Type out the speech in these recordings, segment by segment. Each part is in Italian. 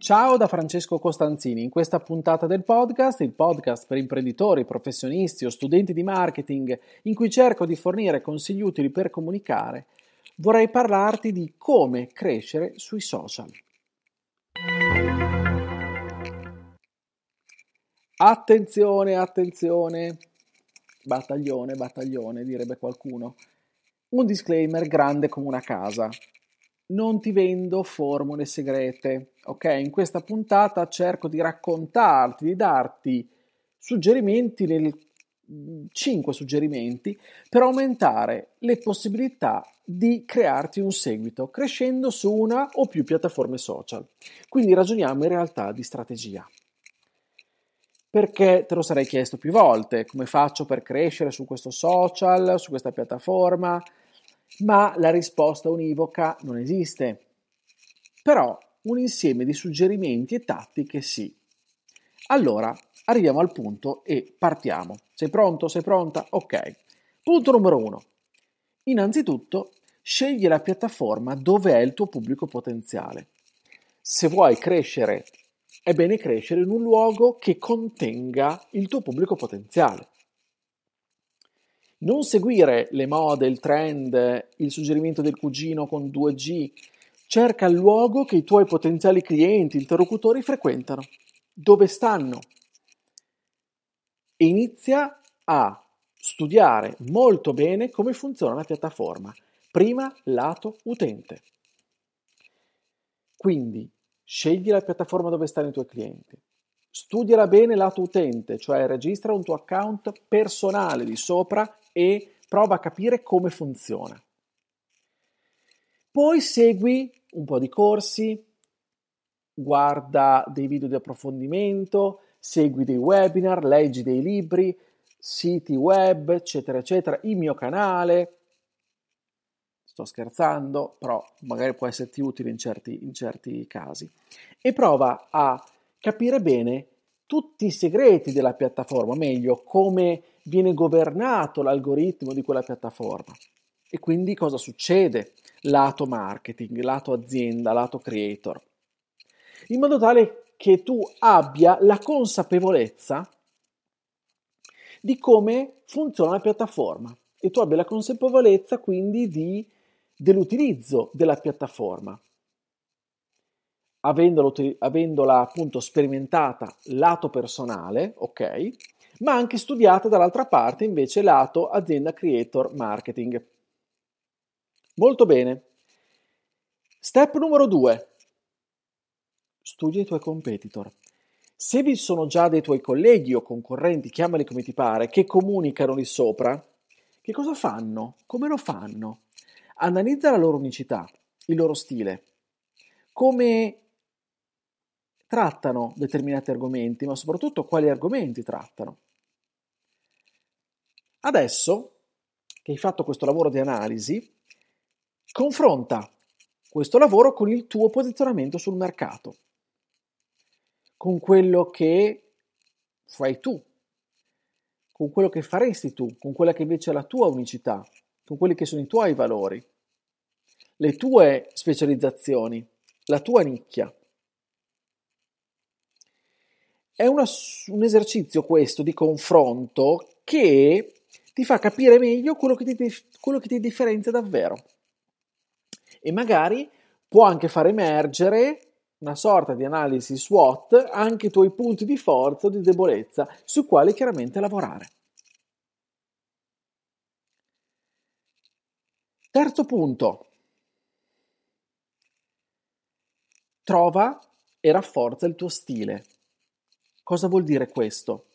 Ciao da Francesco Costanzini, in questa puntata del podcast, il podcast per imprenditori, professionisti o studenti di marketing, in cui cerco di fornire consigli utili per comunicare, vorrei parlarti di come crescere sui social. Attenzione, attenzione, battaglione, battaglione, direbbe qualcuno. Un disclaimer grande come una casa non ti vendo formule segrete, ok? In questa puntata cerco di raccontarti, di darti suggerimenti, nel, 5 suggerimenti per aumentare le possibilità di crearti un seguito crescendo su una o più piattaforme social. Quindi ragioniamo in realtà di strategia. Perché te lo sarei chiesto più volte, come faccio per crescere su questo social, su questa piattaforma, ma la risposta univoca non esiste. Però un insieme di suggerimenti e tattiche sì. Allora, arriviamo al punto e partiamo. Sei pronto? Sei pronta? Ok. Punto numero uno. Innanzitutto, scegli la piattaforma dove è il tuo pubblico potenziale. Se vuoi crescere, è bene crescere in un luogo che contenga il tuo pubblico potenziale. Non seguire le mode, il trend, il suggerimento del cugino con 2G. Cerca il luogo che i tuoi potenziali clienti, interlocutori frequentano. Dove stanno? E inizia a studiare molto bene come funziona la piattaforma. Prima lato utente. Quindi scegli la piattaforma dove stanno i tuoi clienti. Studiala bene lato utente, cioè registra un tuo account personale di sopra e prova a capire come funziona. Poi segui un po' di corsi, guarda dei video di approfondimento, segui dei webinar, leggi dei libri, siti web, eccetera, eccetera, il mio canale. Sto scherzando, però magari può esserti utile in certi, in certi casi. E prova a capire bene tutti i segreti della piattaforma, meglio, come viene governato l'algoritmo di quella piattaforma. E quindi cosa succede lato marketing, lato azienda, lato creator. In modo tale che tu abbia la consapevolezza di come funziona la piattaforma e tu abbia la consapevolezza quindi di, dell'utilizzo della piattaforma avendola, appunto sperimentata lato personale, ok, ma anche studiata dall'altra parte invece lato azienda creator marketing. Molto bene. Step numero 2. Studia i tuoi competitor. Se vi sono già dei tuoi colleghi o concorrenti, chiamali come ti pare, che comunicano lì sopra, che cosa fanno? Come lo fanno? Analizza la loro unicità, il loro stile, come trattano determinati argomenti, ma soprattutto quali argomenti trattano. Adesso che hai fatto questo lavoro di analisi, confronta questo lavoro con il tuo posizionamento sul mercato, con quello che fai tu, con quello che faresti tu, con quella che invece è la tua unicità, con quelli che sono i tuoi valori, le tue specializzazioni, la tua nicchia. È una, un esercizio questo di confronto che ti fa capire meglio quello che ti, quello che ti differenzia davvero. E magari può anche far emergere una sorta di analisi SWOT anche i tuoi punti di forza o di debolezza su quali chiaramente lavorare. Terzo punto. Trova e rafforza il tuo stile. Cosa vuol dire questo?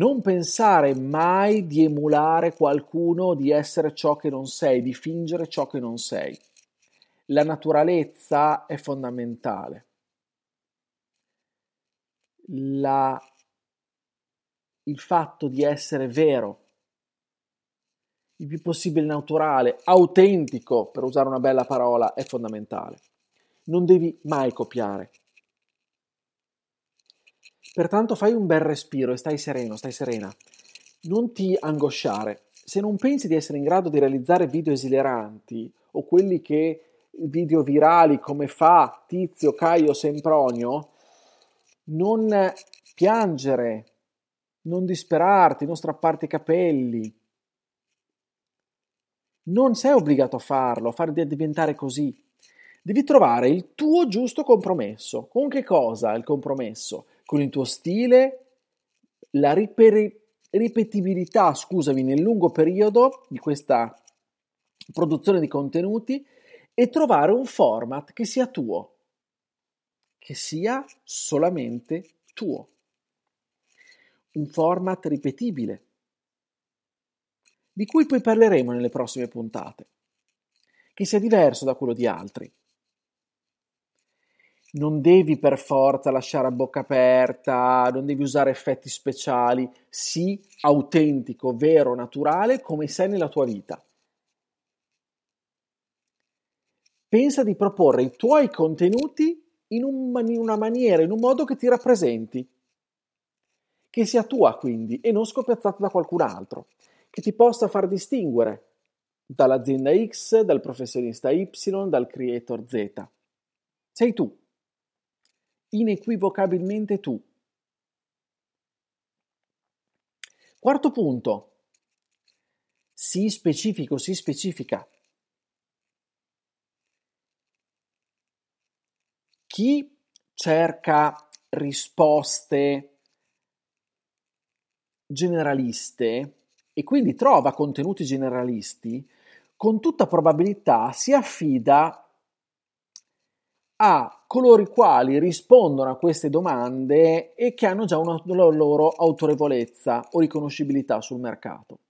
Non pensare mai di emulare qualcuno, di essere ciò che non sei, di fingere ciò che non sei. La naturalezza è fondamentale. La, il fatto di essere vero, il più possibile naturale, autentico, per usare una bella parola, è fondamentale. Non devi mai copiare. Pertanto fai un bel respiro e stai sereno, stai serena. Non ti angosciare. Se non pensi di essere in grado di realizzare video esileranti o quelli che video virali come fa Tizio Caio Sempronio, non piangere, non disperarti, non strapparti i capelli. Non sei obbligato a farlo, a far diventare così. Devi trovare il tuo giusto compromesso. Con che cosa il compromesso? Con il tuo stile, la riper- ripetibilità, scusami, nel lungo periodo di questa produzione di contenuti e trovare un format che sia tuo, che sia solamente tuo. Un format ripetibile, di cui poi parleremo nelle prossime puntate, che sia diverso da quello di altri. Non devi per forza lasciare a bocca aperta, non devi usare effetti speciali, sii autentico, vero, naturale come sei nella tua vita. Pensa di proporre i tuoi contenuti in, un, in una maniera, in un modo che ti rappresenti, che sia tua quindi e non scopiazzato da qualcun altro, che ti possa far distinguere dall'azienda X, dal professionista Y, dal creator Z. Sei tu, inequivocabilmente tu. Quarto punto, sii specifico, sii specifica. chi cerca risposte generaliste e quindi trova contenuti generalisti, con tutta probabilità si affida a coloro i quali rispondono a queste domande e che hanno già una loro autorevolezza o riconoscibilità sul mercato.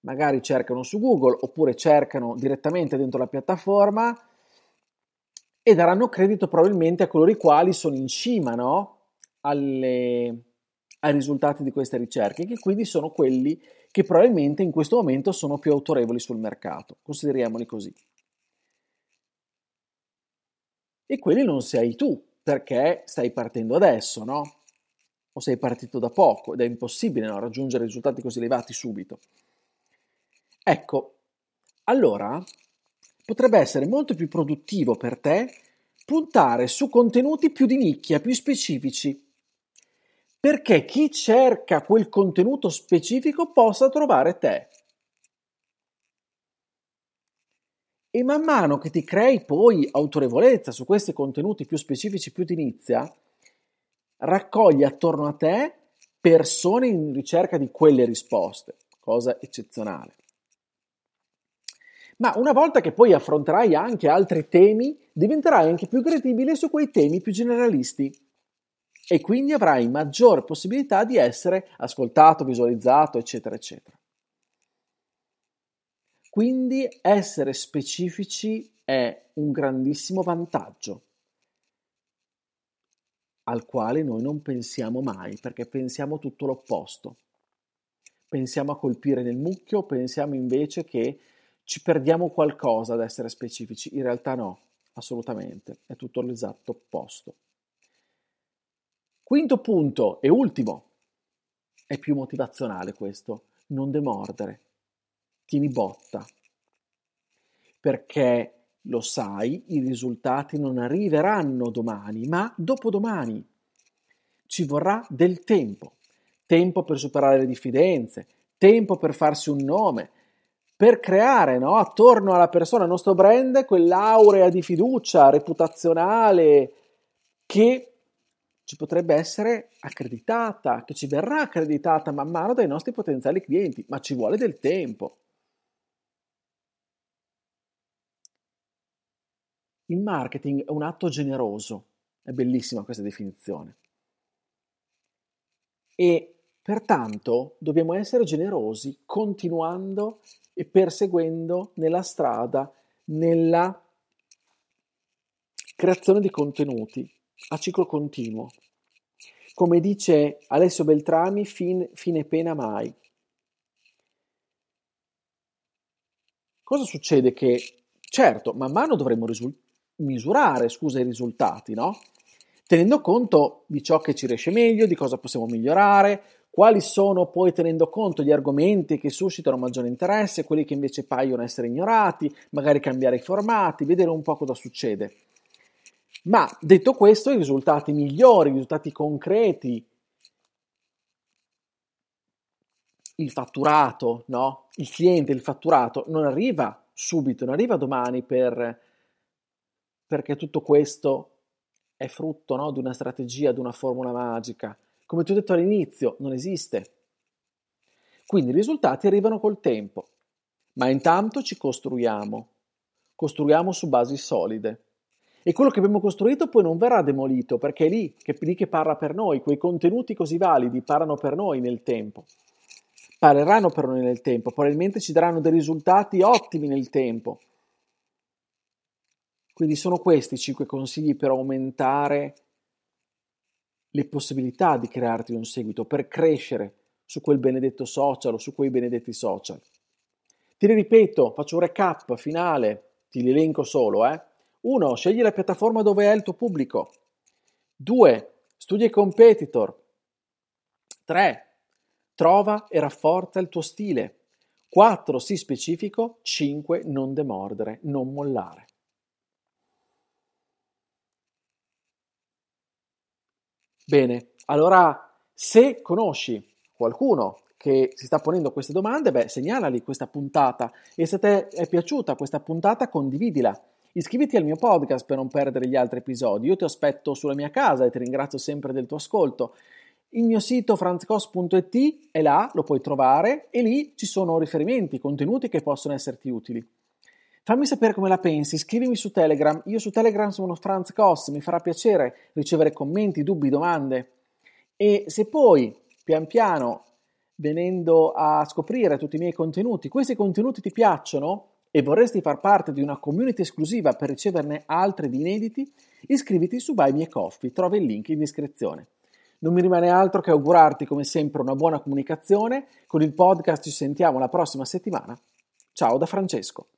Magari cercano su Google oppure cercano direttamente dentro la piattaforma e daranno credito probabilmente a coloro i quali sono in cima no? Alle, ai risultati di queste ricerche, che quindi sono quelli che probabilmente in questo momento sono più autorevoli sul mercato, consideriamoli così. E quelli non sei tu, perché stai partendo adesso, no? O sei partito da poco ed è impossibile no, raggiungere risultati così elevati subito. Ecco, allora potrebbe essere molto più produttivo per te puntare su contenuti più di nicchia, più specifici, perché chi cerca quel contenuto specifico possa trovare te. E man mano che ti crei poi autorevolezza su questi contenuti più specifici, più di nicchia, raccogli attorno a te persone in ricerca di quelle risposte, cosa eccezionale. Ma una volta che poi affronterai anche altri temi, diventerai anche più credibile su quei temi più generalisti e quindi avrai maggiore possibilità di essere ascoltato, visualizzato, eccetera, eccetera. Quindi essere specifici è un grandissimo vantaggio al quale noi non pensiamo mai perché pensiamo tutto l'opposto. Pensiamo a colpire nel mucchio, pensiamo invece che ci perdiamo qualcosa ad essere specifici. In realtà no, assolutamente, è tutto l'esatto opposto. Quinto punto e ultimo, è più motivazionale questo, non demordere, tieni botta, perché lo sai, i risultati non arriveranno domani, ma dopodomani. Ci vorrà del tempo, tempo per superare le diffidenze, tempo per farsi un nome, per creare no, attorno alla persona, al nostro brand, quell'aurea di fiducia reputazionale che ci potrebbe essere accreditata, che ci verrà accreditata man mano dai nostri potenziali clienti, ma ci vuole del tempo. Il marketing è un atto generoso, è bellissima questa definizione. E pertanto dobbiamo essere generosi continuando e perseguendo nella strada, nella creazione di contenuti a ciclo continuo. Come dice Alessio Beltrami, fin, fine pena mai. cosa succede? Che certo, man mano dovremo risul- misurare scusa, i risultati, no? Tenendo conto di ciò che ci riesce meglio, di cosa possiamo migliorare, quali sono poi tenendo conto gli argomenti che suscitano maggiore interesse, quelli che invece paiono essere ignorati, magari cambiare i formati, vedere un po' cosa succede. Ma detto questo, i risultati migliori, i risultati concreti, il fatturato, no? Il cliente, il fatturato non arriva subito, non arriva domani per, perché tutto questo è frutto no? di una strategia, di una formula magica. Come ti ho detto all'inizio, non esiste. Quindi i risultati arrivano col tempo, ma intanto ci costruiamo, costruiamo su basi solide. E quello che abbiamo costruito poi non verrà demolito, perché è lì che, lì che parla per noi, quei contenuti così validi parlano per noi nel tempo pareranno per noi nel tempo, probabilmente ci daranno dei risultati ottimi nel tempo. Quindi sono questi i 5 consigli per aumentare le possibilità di crearti un seguito, per crescere su quel benedetto social o su quei benedetti social. Ti ripeto, faccio un recap finale, ti elenco solo. Eh? 1. Scegli la piattaforma dove è il tuo pubblico. 2. Studia i competitor. 3. Trova e rafforza il tuo stile. 4. Sii specifico. 5. Non demordere, non mollare. Bene, allora se conosci qualcuno che si sta ponendo queste domande, beh, segnalali questa puntata e se ti è piaciuta questa puntata, condividila. Iscriviti al mio podcast per non perdere gli altri episodi. Io ti aspetto sulla mia casa e ti ringrazio sempre del tuo ascolto. Il mio sito franzcos.it è là, lo puoi trovare e lì ci sono riferimenti, contenuti che possono esserti utili. Fammi sapere come la pensi, scrivimi su Telegram. Io su Telegram sono Franz Cos, mi farà piacere ricevere commenti, dubbi, domande. E se poi, pian piano, venendo a scoprire tutti i miei contenuti, questi contenuti ti piacciono e vorresti far parte di una community esclusiva per riceverne altri di inediti, iscriviti su Buy Me Coffee, trovi il link in descrizione. Non mi rimane altro che augurarti come sempre una buona comunicazione. Con il podcast ci sentiamo la prossima settimana. Ciao da Francesco.